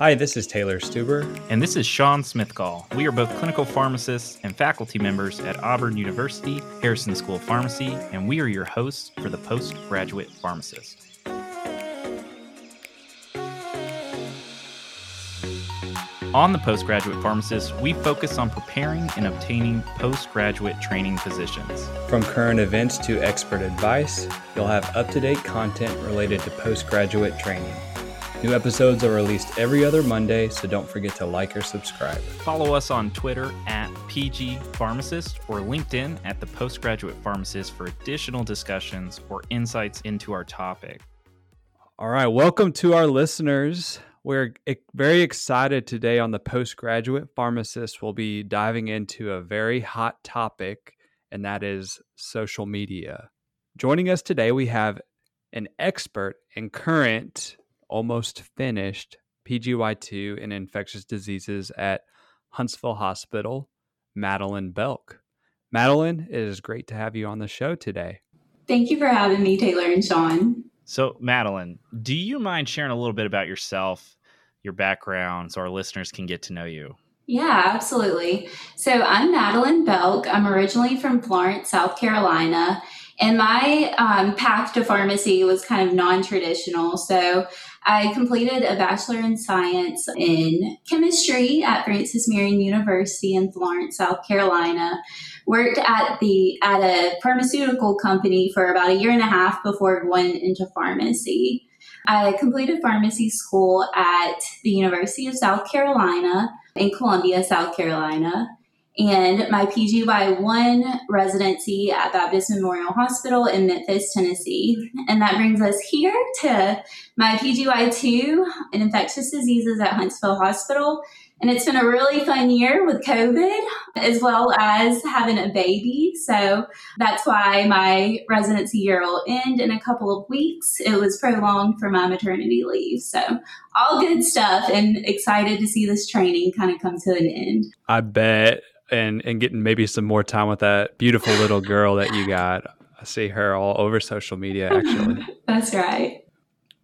Hi, this is Taylor Stuber. And this is Sean Smithgall. We are both clinical pharmacists and faculty members at Auburn University, Harrison School of Pharmacy, and we are your hosts for the Postgraduate Pharmacist. On the Postgraduate Pharmacist, we focus on preparing and obtaining postgraduate training positions. From current events to expert advice, you'll have up to date content related to postgraduate training. New episodes are released every other Monday, so don't forget to like or subscribe. Follow us on Twitter at PG Pharmacist or LinkedIn at the Postgraduate Pharmacist for additional discussions or insights into our topic. All right, welcome to our listeners. We're very excited today on the Postgraduate Pharmacist. We'll be diving into a very hot topic, and that is social media. Joining us today, we have an expert and current almost finished PGY2 in infectious diseases at Huntsville Hospital, Madeline Belk. Madeline, it is great to have you on the show today. Thank you for having me, Taylor and Sean. So, Madeline, do you mind sharing a little bit about yourself, your background, so our listeners can get to know you? Yeah, absolutely. So, I'm Madeline Belk. I'm originally from Florence, South Carolina. And my um, path to pharmacy was kind of non traditional. So I completed a Bachelor in Science in Chemistry at Francis Marion University in Florence, South Carolina. Worked at the at a pharmaceutical company for about a year and a half before going into pharmacy. I completed pharmacy school at the University of South Carolina in Columbia, South Carolina and my PGY1 residency at Baptist Memorial Hospital in Memphis, Tennessee. And that brings us here to my PGY2 in infectious diseases at Huntsville Hospital. And it's been a really fun year with COVID as well as having a baby. So that's why my residency year will end in a couple of weeks. It was prolonged for my maternity leave. So all good stuff and excited to see this training kind of come to an end. I bet and and getting maybe some more time with that beautiful little girl that you got. I see her all over social media actually. That's right.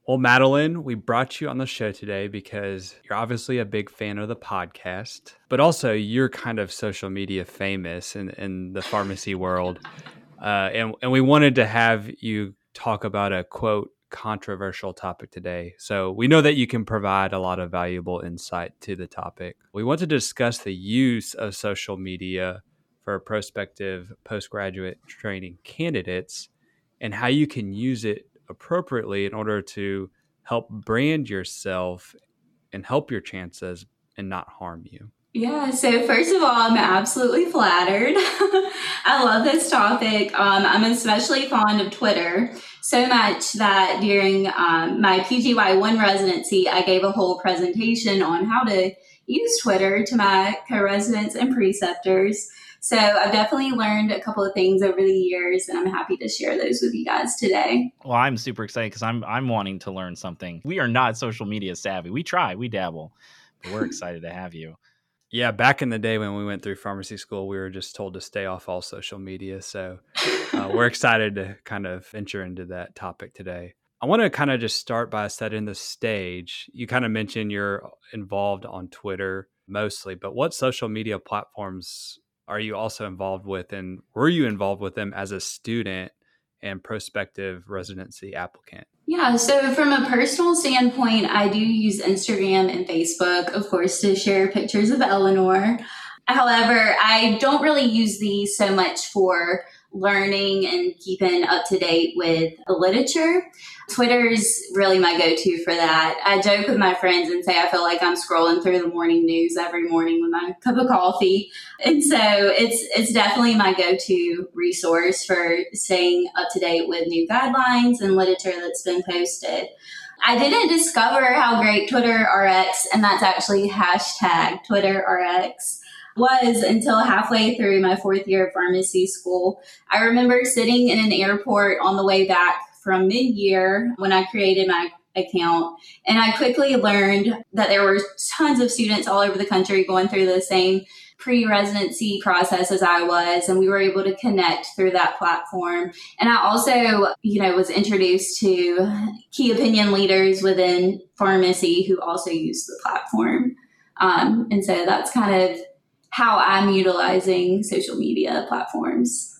Well, Madeline, we brought you on the show today because you're obviously a big fan of the podcast, but also you're kind of social media famous in, in the pharmacy world. Uh, and, and we wanted to have you talk about a quote controversial topic today. So we know that you can provide a lot of valuable insight to the topic. We want to discuss the use of social media for prospective postgraduate training candidates and how you can use it appropriately in order to help brand yourself and help your chances and not harm you. Yeah, so first of all, I'm absolutely flattered. I love this topic. Um, I'm especially fond of Twitter so much that during um, my PGY1 residency, I gave a whole presentation on how to use Twitter to my co residents and preceptors. So I've definitely learned a couple of things over the years, and I'm happy to share those with you guys today. Well, I'm super excited because I'm I'm wanting to learn something. We are not social media savvy. We try, we dabble, but we're excited to have you. Yeah, back in the day when we went through pharmacy school, we were just told to stay off all social media. So uh, we're excited to kind of venture into that topic today. I want to kind of just start by setting the stage. You kind of mentioned you're involved on Twitter mostly, but what social media platforms are you also involved with? And were you involved with them as a student and prospective residency applicant? Yeah, so from a personal standpoint, I do use Instagram and Facebook, of course, to share pictures of Eleanor. However, I don't really use these so much for learning and keeping up to date with the literature. Twitter is really my go to for that. I joke with my friends and say I feel like I'm scrolling through the morning news every morning with my cup of coffee. And so it's it's definitely my go to resource for staying up to date with new guidelines and literature that's been posted. I didn't discover how great Twitter RX, and that's actually hashtag Twitter RX was until halfway through my fourth year of pharmacy school. I remember sitting in an airport on the way back from mid year when I created my account. And I quickly learned that there were tons of students all over the country going through the same pre residency process as I was, and we were able to connect through that platform. And I also, you know, was introduced to key opinion leaders within pharmacy who also use the platform. Um, and so that's kind of how I'm utilizing social media platforms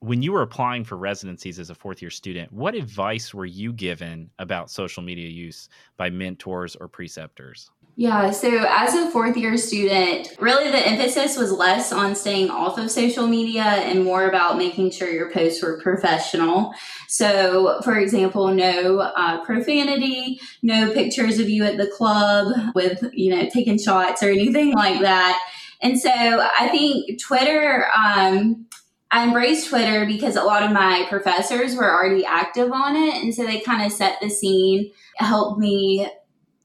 when you were applying for residencies as a fourth year student, what advice were you given about social media use by mentors or preceptors? Yeah, so as a fourth year student, really the emphasis was less on staying off of social media and more about making sure your posts were professional. So, for example, no uh, profanity, no pictures of you at the club with, you know, taking shots or anything like that. And so I think Twitter, um, I embraced Twitter because a lot of my professors were already active on it. And so they kind of set the scene, helped me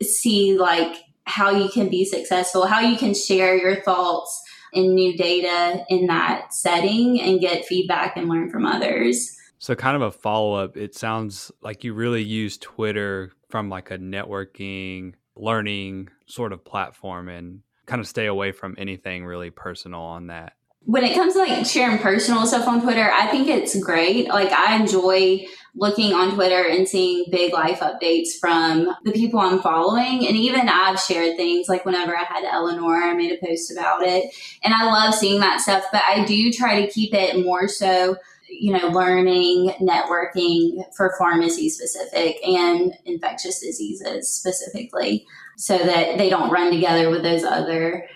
see like how you can be successful, how you can share your thoughts and new data in that setting and get feedback and learn from others. So kind of a follow up, it sounds like you really use Twitter from like a networking, learning sort of platform and kind of stay away from anything really personal on that when it comes to like sharing personal stuff on Twitter, I think it's great. Like I enjoy looking on Twitter and seeing big life updates from the people I'm following. And even I've shared things like whenever I had Eleanor, I made a post about it. And I love seeing that stuff, but I do try to keep it more so, you know, learning, networking for pharmacy specific and infectious diseases specifically so that they don't run together with those other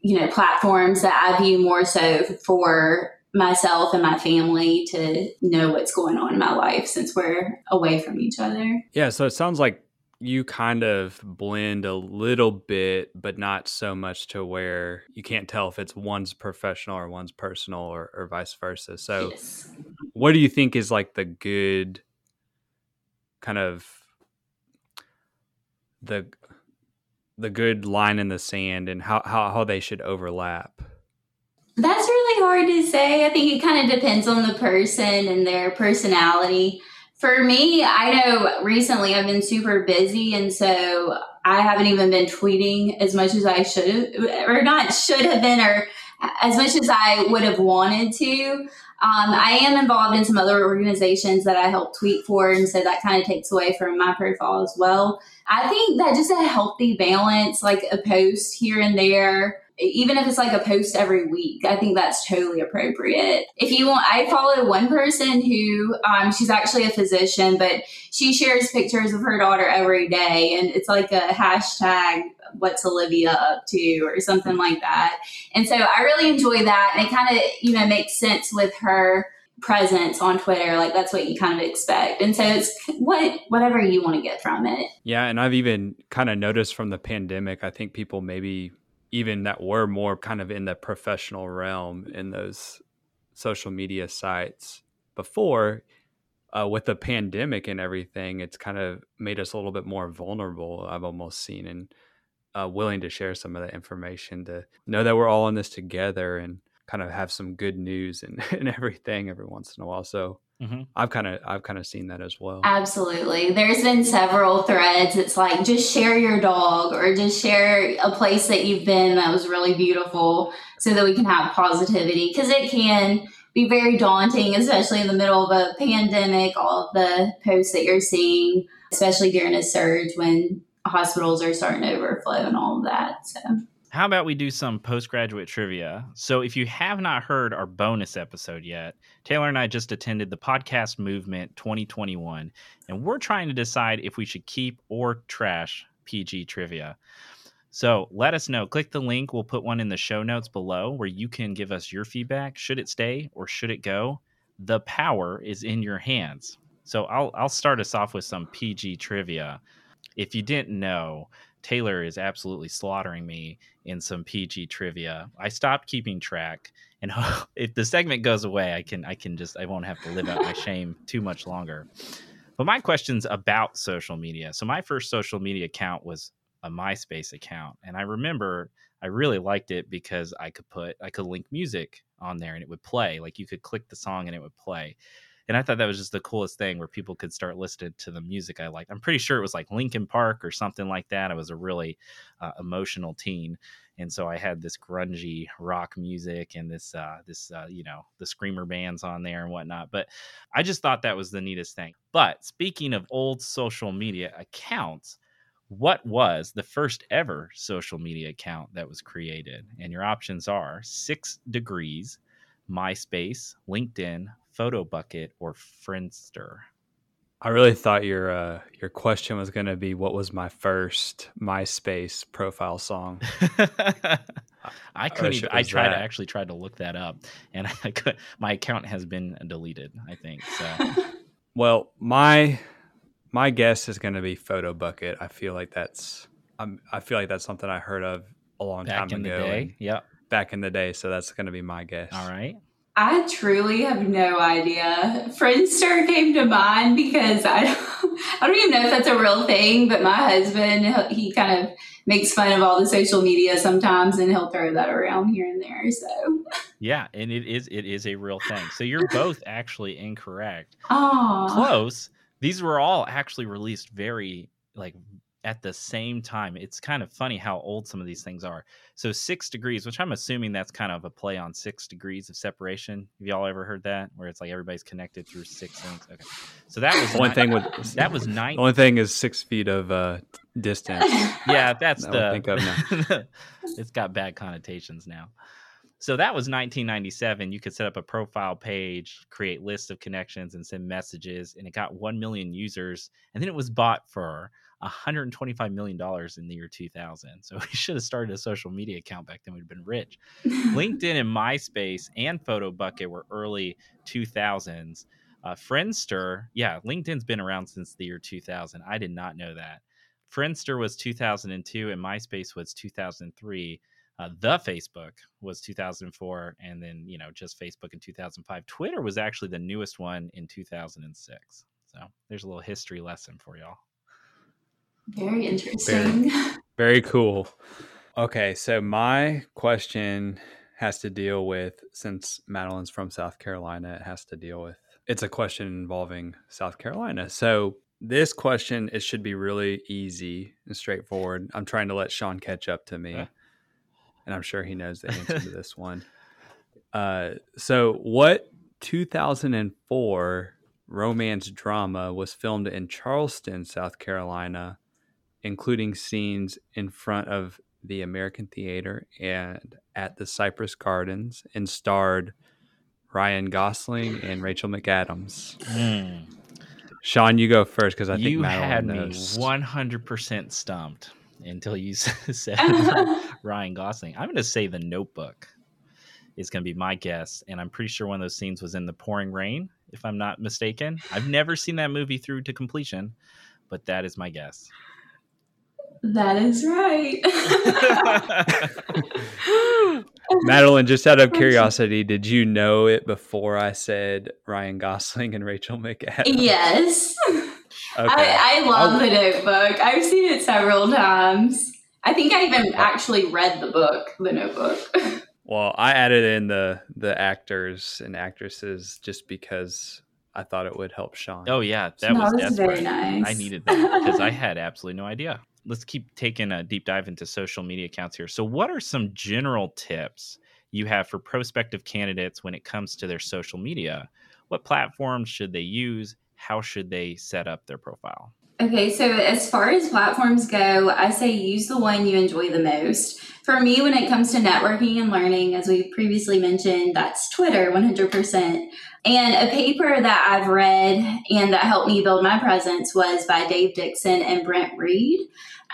you know platforms that I view more so for myself and my family to know what's going on in my life since we're away from each other. Yeah, so it sounds like you kind of blend a little bit, but not so much to where you can't tell if it's one's professional or one's personal or, or vice versa. So, yes. what do you think is like the good kind of the the good line in the sand and how, how, how they should overlap? That's really hard to say. I think it kind of depends on the person and their personality. For me, I know recently I've been super busy, and so I haven't even been tweeting as much as I should have, or not should have been, or as much as I would have wanted to. Um, I am involved in some other organizations that I help tweet for, and so that kind of takes away from my profile as well. I think that just a healthy balance, like a post here and there, even if it's like a post every week, I think that's totally appropriate. If you want, I follow one person who, um, she's actually a physician, but she shares pictures of her daughter every day, and it's like a hashtag what's Olivia up to or something like that. And so I really enjoy that. And it kind of, you know, makes sense with her presence on Twitter. Like that's what you kind of expect. And so it's what whatever you want to get from it. Yeah. And I've even kind of noticed from the pandemic, I think people maybe even that were more kind of in the professional realm in those social media sites before uh, with the pandemic and everything, it's kind of made us a little bit more vulnerable. I've almost seen, and uh, willing to share some of the information to know that we're all in this together and kind of have some good news and, and everything every once in a while. So mm-hmm. I've kind of I've kind of seen that as well. Absolutely. There's been several threads. It's like just share your dog or just share a place that you've been that was really beautiful so that we can have positivity because it can be very daunting, especially in the middle of a pandemic, all of the posts that you're seeing, especially during a surge when hospitals are starting to overflow and all of that. So. How about we do some postgraduate trivia? So, if you have not heard our bonus episode yet, Taylor and I just attended the Podcast Movement 2021, and we're trying to decide if we should keep or trash PG trivia. So, let us know. Click the link. We'll put one in the show notes below where you can give us your feedback. Should it stay or should it go? The power is in your hands. So, I'll, I'll start us off with some PG trivia if you didn't know, Taylor is absolutely slaughtering me in some PG trivia. I stopped keeping track, and if the segment goes away, I can I can just I won't have to live out my shame too much longer. But my question's about social media. So my first social media account was a MySpace account, and I remember I really liked it because I could put I could link music on there and it would play. Like you could click the song and it would play and I thought that was just the coolest thing where people could start listening to the music I liked. I'm pretty sure it was like Linkin Park or something like that. I was a really uh, emotional teen, and so I had this grungy rock music and this uh, this uh, you know the screamer bands on there and whatnot. But I just thought that was the neatest thing. But speaking of old social media accounts, what was the first ever social media account that was created? And your options are Six Degrees, MySpace, LinkedIn, PhotoBucket, or Friendster. I really thought your uh, your question was going to be what was my first MySpace profile song. I couldn't. Even, I tried that. to actually tried to look that up, and I could. My account has been deleted. I think so. well, my my guess is going to be PhotoBucket. I feel like that's I'm, I feel like that's something I heard of a long back time ago. Yep. Back in the day, so that's going to be my guess. All right. I truly have no idea. Friendster came to mind because I don't, I don't even know if that's a real thing, but my husband, he kind of makes fun of all the social media sometimes and he'll throw that around here and there. So Yeah, and it is it is a real thing. So you're both actually incorrect. Oh. Close. These were all actually released very like at the same time. It's kind of funny how old some of these things are. So six degrees, which I'm assuming that's kind of a play on six degrees of separation. Have y'all ever heard that, where it's like everybody's connected through six things? Okay, so that was one thing with that was nine. Only thing is six feet of uh, distance. Yeah, that's the. Think of now. it's got bad connotations now. So that was 1997. You could set up a profile page, create lists of connections, and send messages, and it got 1 million users. And then it was bought for 125 million dollars in the year 2000. So we should have started a social media account back then. We'd have been rich. LinkedIn and MySpace and PhotoBucket were early 2000s. Uh, Friendster, yeah, LinkedIn's been around since the year 2000. I did not know that. Friendster was 2002 and MySpace was 2003. Uh, the Facebook was 2004, and then you know just Facebook in 2005. Twitter was actually the newest one in 2006. So there's a little history lesson for y'all. Very interesting. Very, very cool. Okay, so my question has to deal with since Madeline's from South Carolina, it has to deal with it's a question involving South Carolina. So this question it should be really easy and straightforward. I'm trying to let Sean catch up to me, yeah. and I'm sure he knows the answer to this one. Uh, so what 2004 romance drama was filmed in Charleston, South Carolina, including scenes in front of the American Theater and at the Cypress Gardens, and starred Ryan Gosling and Rachel McAdams. Mm. Sean, you go first because I think you Madeline had knows. me one hundred percent stumped until you said Ryan Gosling. I'm going to say The Notebook is going to be my guess, and I'm pretty sure one of those scenes was in the pouring rain, if I'm not mistaken. I've never seen that movie through to completion, but that is my guess. That is right. Madeline, just out of curiosity, did you know it before I said Ryan Gosling and Rachel McAdams? Yes. Okay. I, I love I'll... the notebook. I've seen it several times. I think I even actually read the book, The Notebook. Well, I added in the the actors and actresses just because I thought it would help Sean. Oh yeah, that was, was very nice. I needed that because I had absolutely no idea let's keep taking a deep dive into social media accounts here. So, what are some general tips you have for prospective candidates when it comes to their social media? What platforms should they use? How should they set up their profile? Okay, so as far as platforms go, I say use the one you enjoy the most. For me, when it comes to networking and learning, as we previously mentioned, that's Twitter 100%. And a paper that I've read and that helped me build my presence was by Dave Dixon and Brent Reed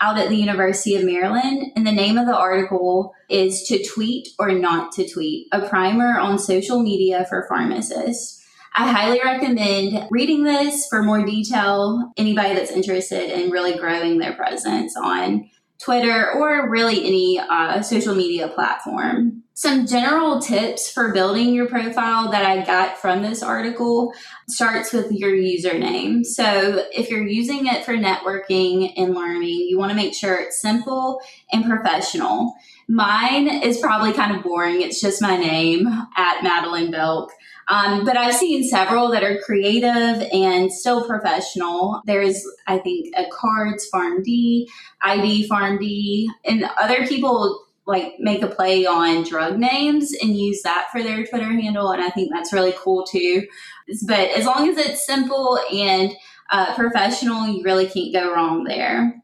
out at the University of Maryland. And the name of the article is To Tweet or Not to Tweet, a primer on social media for pharmacists. I highly recommend reading this for more detail. Anybody that's interested in really growing their presence on Twitter or really any uh, social media platform. Some general tips for building your profile that I got from this article starts with your username. So, if you're using it for networking and learning, you want to make sure it's simple and professional. Mine is probably kind of boring. It's just my name at Madeline Belk. Um, but I've seen several that are creative and still professional. There's, I think, a Cards PharmD, ID PharmD, and other people like make a play on drug names and use that for their Twitter handle. And I think that's really cool too. But as long as it's simple and uh, professional, you really can't go wrong there.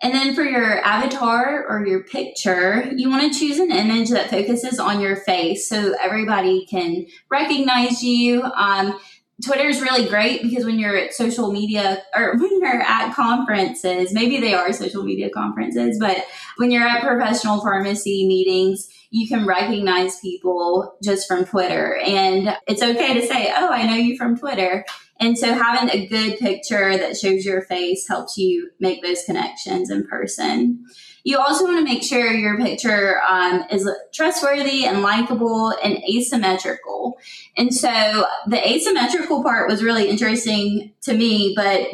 And then for your avatar or your picture, you want to choose an image that focuses on your face so everybody can recognize you. Um, Twitter is really great because when you're at social media or when you're at conferences, maybe they are social media conferences, but when you're at professional pharmacy meetings, you can recognize people just from Twitter. And it's okay to say, Oh, I know you from Twitter. And so having a good picture that shows your face helps you make those connections in person. You also want to make sure your picture um, is trustworthy and likable and asymmetrical. And so the asymmetrical part was really interesting to me, but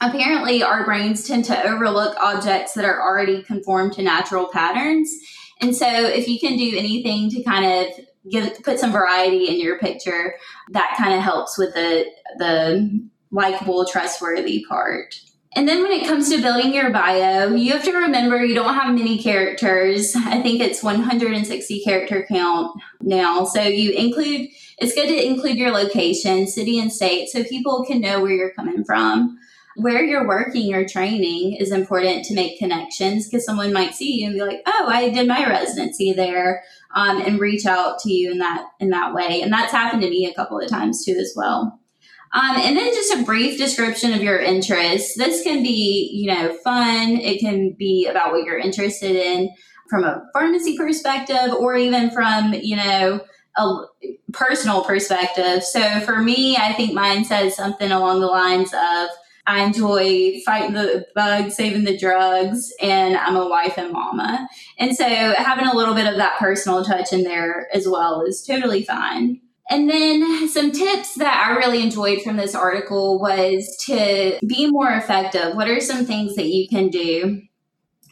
apparently our brains tend to overlook objects that are already conformed to natural patterns. And so if you can do anything to kind of give put some variety in your picture, that kind of helps with the the likable, trustworthy part. And then when it comes to building your bio, you have to remember you don't have many characters. I think it's 160 character count now. So you include, it's good to include your location, city and state, so people can know where you're coming from. Where you're working or training is important to make connections because someone might see you and be like, "Oh, I did my residency there," um, and reach out to you in that in that way. And that's happened to me a couple of times too, as well. Um, and then just a brief description of your interests. This can be, you know, fun. It can be about what you're interested in from a pharmacy perspective or even from, you know, a personal perspective. So for me, I think mine says something along the lines of, I enjoy fighting the bugs, saving the drugs, and I'm a wife and mama. And so having a little bit of that personal touch in there as well is totally fine. And then some tips that I really enjoyed from this article was to be more effective. What are some things that you can do?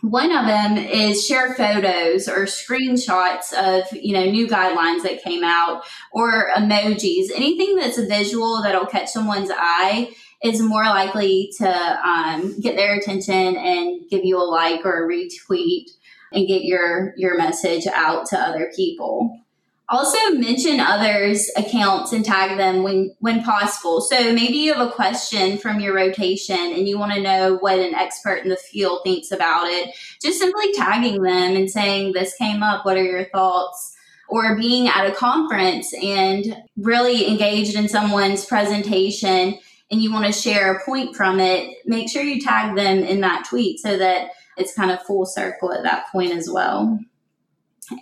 One of them is share photos or screenshots of, you know, new guidelines that came out or emojis. Anything that's visual that'll catch someone's eye is more likely to um, get their attention and give you a like or a retweet and get your your message out to other people. Also mention others' accounts and tag them when when possible. So maybe you have a question from your rotation and you want to know what an expert in the field thinks about it. Just simply tagging them and saying this came up, what are your thoughts? Or being at a conference and really engaged in someone's presentation and you want to share a point from it, make sure you tag them in that tweet so that it's kind of full circle at that point as well.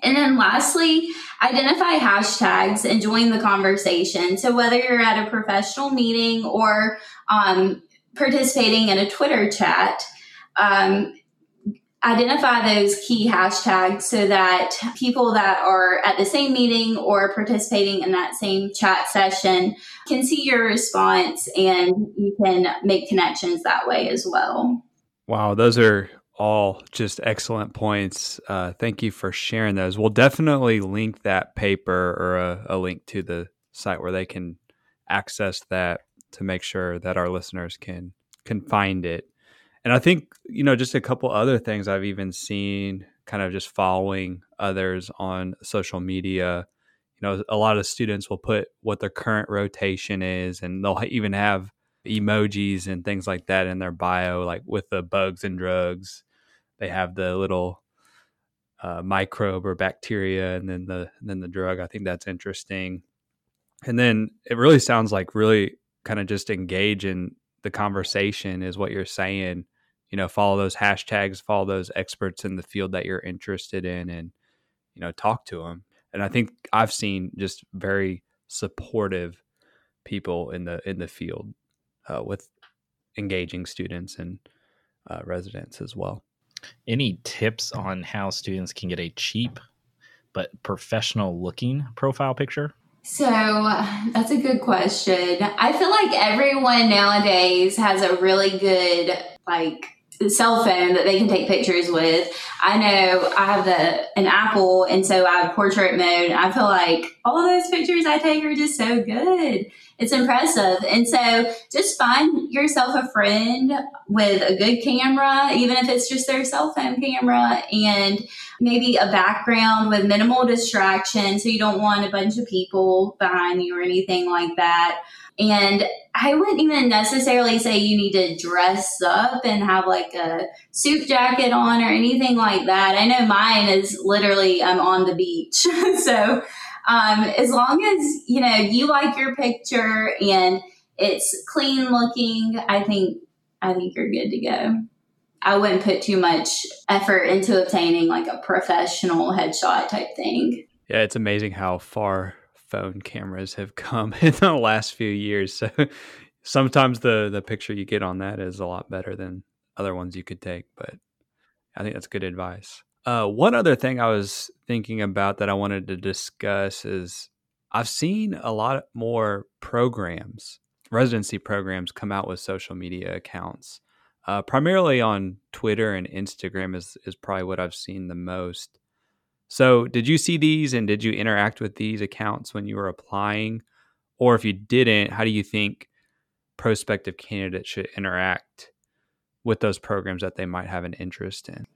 And then lastly, identify hashtags and join the conversation. So whether you're at a professional meeting or um, participating in a Twitter chat, um, identify those key hashtags so that people that are at the same meeting or participating in that same chat session can see your response and you can make connections that way as well. Wow, those are all just excellent points. Uh, thank you for sharing those. We'll definitely link that paper or a, a, link to the site where they can access that to make sure that our listeners can can find it. And I think you know just a couple other things I've even seen, kind of just following others on social media. You know, a lot of students will put what their current rotation is, and they'll even have emojis and things like that in their bio, like with the bugs and drugs. They have the little uh, microbe or bacteria, and then the and then the drug. I think that's interesting. And then it really sounds like really kind of just engage in the conversation is what you're saying. You know, follow those hashtags, follow those experts in the field that you're interested in, and you know, talk to them. And I think I've seen just very supportive people in the in the field uh, with engaging students and uh, residents as well. Any tips on how students can get a cheap but professional looking profile picture? So that's a good question. I feel like everyone nowadays has a really good like cell phone that they can take pictures with. I know I have the an Apple and so I have portrait mode. I feel like all those pictures I take are just so good. it's impressive. And so just find yourself a friend with a good camera, even if it's just their cell phone camera, and maybe a background with minimal distraction. So you don't want a bunch of people behind you or anything like that. And I wouldn't even necessarily say you need to dress up and have like a suit jacket on or anything like that. I know mine is literally I'm on the beach. so um, as long as you know you like your picture and it's clean looking, I think I think you're good to go. I wouldn't put too much effort into obtaining like a professional headshot type thing. Yeah, it's amazing how far phone cameras have come in the last few years. So sometimes the the picture you get on that is a lot better than other ones you could take, but I think that's good advice. Uh, one other thing I was thinking about that I wanted to discuss is I've seen a lot more programs, residency programs, come out with social media accounts. Uh, primarily on Twitter and Instagram is is probably what I've seen the most. So, did you see these and did you interact with these accounts when you were applying? Or if you didn't, how do you think prospective candidates should interact with those programs that they might have an interest in?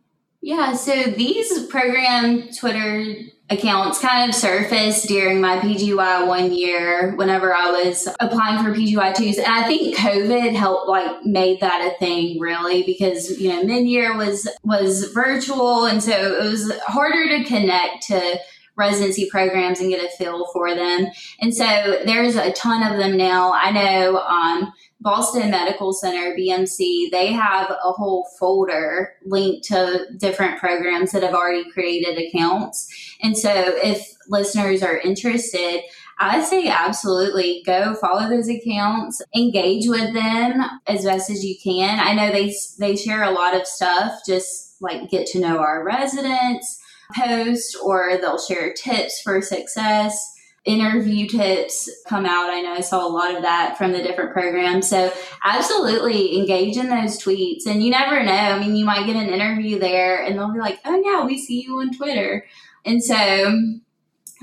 Yeah, so these program Twitter accounts kind of surfaced during my PGY one year whenever I was applying for PGY twos. And I think COVID helped like made that a thing really because, you know, mid year was was virtual and so it was harder to connect to residency programs and get a feel for them. And so there's a ton of them now. I know um, Boston Medical Center, BMC, they have a whole folder linked to different programs that have already created accounts. And so if listeners are interested, I say absolutely go follow those accounts, engage with them as best as you can. I know they they share a lot of stuff, just like get to know our residents post or they'll share tips for success. Interview tips come out. I know I saw a lot of that from the different programs. So, absolutely engage in those tweets. And you never know. I mean, you might get an interview there and they'll be like, oh, yeah, we see you on Twitter. And so,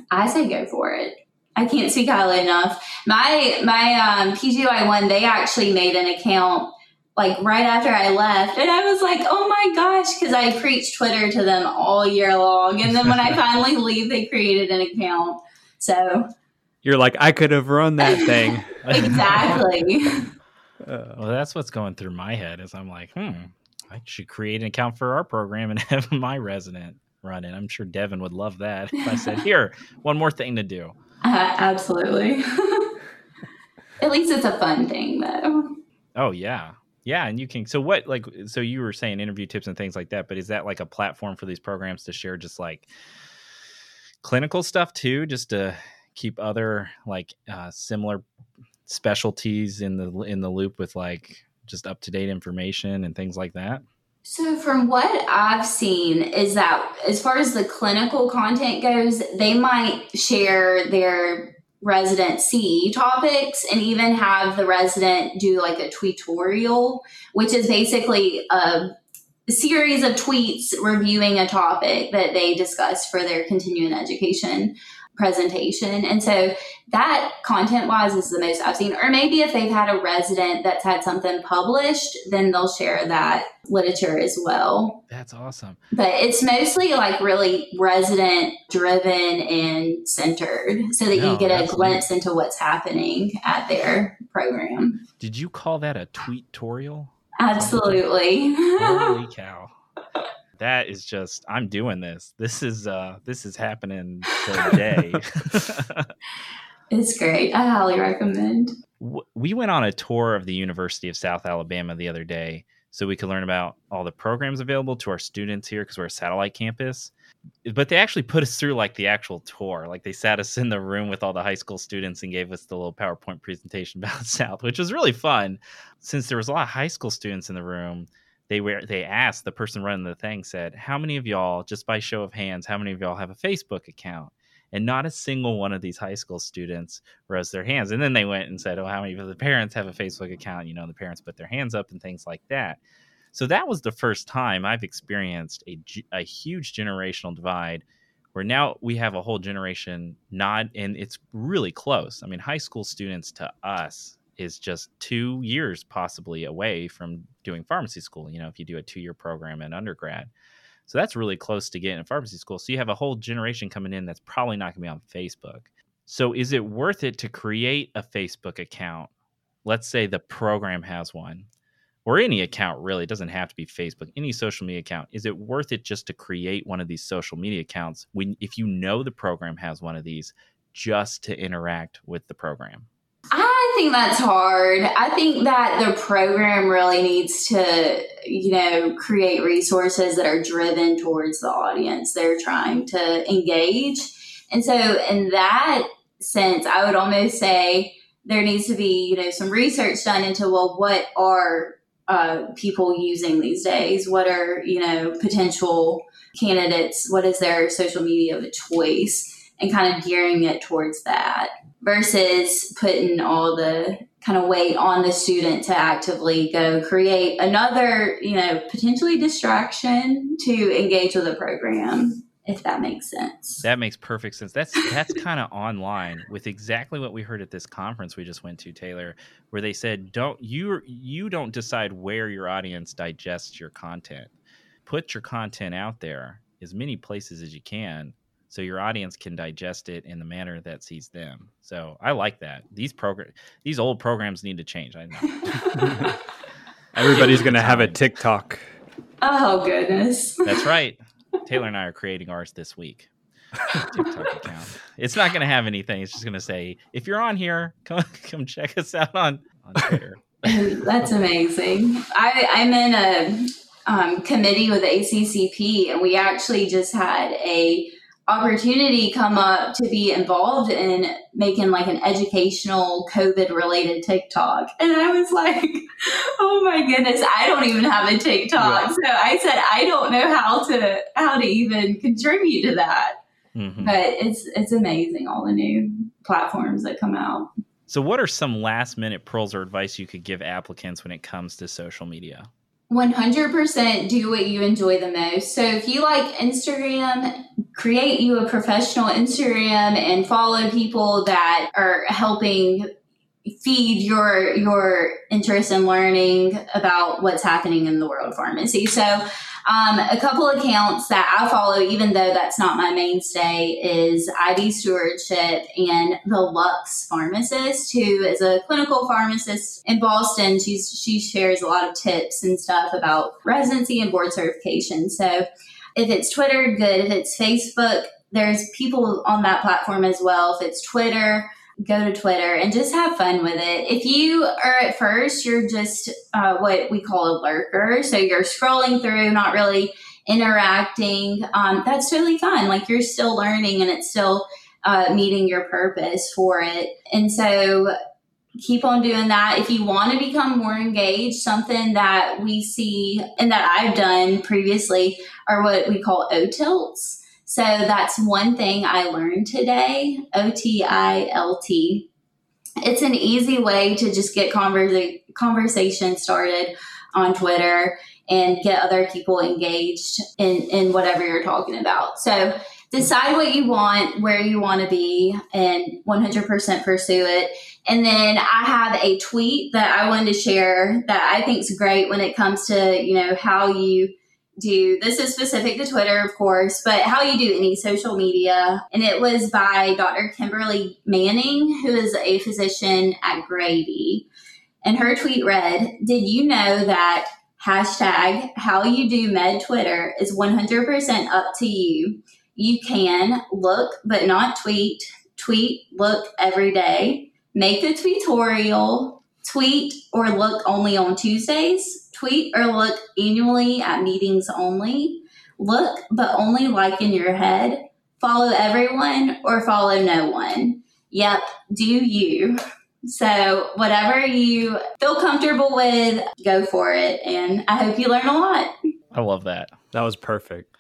I say go for it. I can't speak highly enough. My my um, PGY one, they actually made an account like right after I left. And I was like, oh my gosh, because I preached Twitter to them all year long. And then when I finally leave, they created an account. So you're like, I could have run that thing. exactly. Uh, well, that's what's going through my head is I'm like, hmm, I should create an account for our program and have my resident run it. I'm sure Devin would love that if I said, here, one more thing to do. Uh, absolutely. At least it's a fun thing, though. Oh, yeah. Yeah, and you can. So what, like, so you were saying interview tips and things like that, but is that like a platform for these programs to share just like clinical stuff too, just to keep other like uh, similar specialties in the in the loop with like just up to date information and things like that? So, from what I've seen, is that as far as the clinical content goes, they might share their resident CE topics and even have the resident do like a tweetorial, which is basically a series of tweets reviewing a topic that they discussed for their continuing education presentation. And so that content wise is the most I've seen. Or maybe if they've had a resident that's had something published, then they'll share that literature as well. That's awesome. But it's mostly like really resident driven and centered so that no, you get a glimpse into what's happening at their program. Did you call that a tweet tutorial? Absolutely. Holy cow that is just I'm doing this. This is uh this is happening today. it's great. I highly recommend. We went on a tour of the University of South Alabama the other day so we could learn about all the programs available to our students here because we're a satellite campus. But they actually put us through like the actual tour. Like they sat us in the room with all the high school students and gave us the little PowerPoint presentation about South, which was really fun. Since there was a lot of high school students in the room, they were they asked the person running the thing said, "How many of y'all, just by show of hands, how many of y'all have a Facebook account?" And not a single one of these high school students rose their hands. And then they went and said, "Oh, how many of the parents have a Facebook account?" You know, the parents put their hands up and things like that. So that was the first time I've experienced a, a huge generational divide where now we have a whole generation not and it's really close i mean high school students to us is just two years possibly away from doing pharmacy school you know if you do a two-year program in undergrad. So that's really close to getting a pharmacy school. So you have a whole generation coming in that's probably not going to be on facebook. So is it worth it to create a facebook account? Let's say the program has one or any account really it doesn't have to be facebook any social media account. Is it worth it just to create one of these social media accounts when if you know the program has one of these just to interact with the program think that's hard i think that the program really needs to you know create resources that are driven towards the audience they're trying to engage and so in that sense i would almost say there needs to be you know some research done into well what are uh, people using these days? What are, you know, potential candidates? What is their social media of a choice? And kind of gearing it towards that versus putting all the kind of weight on the student to actively go create another, you know, potentially distraction to engage with the program if that makes sense. That makes perfect sense. That's that's kind of online with exactly what we heard at this conference we just went to, Taylor, where they said don't you you don't decide where your audience digests your content. Put your content out there as many places as you can so your audience can digest it in the manner that sees them. So I like that. These program these old programs need to change. I know. Everybody's going to have a TikTok. Oh goodness. That's right. Taylor and I are creating ours this week. TikTok account. It's not going to have anything. It's just going to say, if you're on here, come come check us out on on Twitter. That's amazing. I, I'm in a um, committee with the ACCP, and we actually just had a opportunity come up to be involved in making like an educational COVID related TikTok. And I was like, oh my goodness, I don't even have a TikTok. Yeah. So I said, I don't know how to, how to even contribute to that. Mm-hmm. But it's, it's amazing all the new platforms that come out. So what are some last minute pearls or advice you could give applicants when it comes to social media? 100% do what you enjoy the most. So if you like Instagram, create you a professional Instagram and follow people that are helping feed your your interest in learning about what's happening in the world of pharmacy. So um, a couple accounts that I follow, even though that's not my mainstay, is ID Stewardship and the Lux Pharmacist, who is a clinical pharmacist in Boston. She's she shares a lot of tips and stuff about residency and board certification. So if it's Twitter, good. If it's Facebook, there's people on that platform as well. If it's Twitter, go to Twitter and just have fun with it. If you are at first, you're just uh, what we call a lurker. So you're scrolling through, not really interacting. Um, that's totally fine. Like you're still learning and it's still uh, meeting your purpose for it. And so keep on doing that. If you want to become more engaged, something that we see and that I've done previously are what we call OTILTs. So that's one thing I learned today O T I L T. It's an easy way to just get conversa- conversation started on Twitter and get other people engaged in, in whatever you're talking about. So decide what you want, where you want to be, and 100% pursue it. And then I have a tweet that I wanted to share that I think is great when it comes to, you know, how you do this is specific to Twitter, of course, but how you do any social media. And it was by Dr. Kimberly Manning, who is a physician at Grady. And her tweet read Did you know that hashtag how you do med Twitter is 100% up to you? You can look, but not tweet, tweet, look every day, make a tweetorial, tweet, or look only on Tuesdays tweet or look annually at meetings only. Look, but only like in your head. Follow everyone or follow no one. Yep, do you. So, whatever you feel comfortable with, go for it. And I hope you learn a lot. I love that. That was perfect.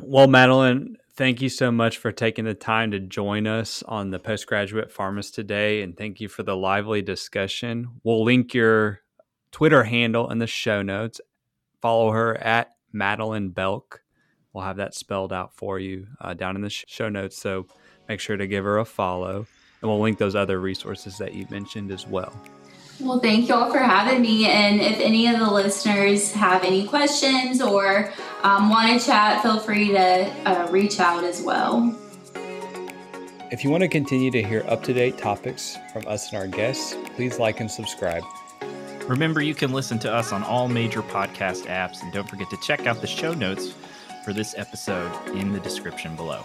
Well, Madeline, thank you so much for taking the time to join us on the postgraduate pharmacist today. And thank you for the lively discussion. We'll link your Twitter handle in the show notes. Follow her at Madeline Belk. We'll have that spelled out for you uh, down in the show notes. So make sure to give her a follow. And we'll link those other resources that you mentioned as well. Well, thank you all for having me. And if any of the listeners have any questions or um, want to chat, feel free to uh, reach out as well. If you want to continue to hear up to date topics from us and our guests, please like and subscribe. Remember, you can listen to us on all major podcast apps, and don't forget to check out the show notes for this episode in the description below.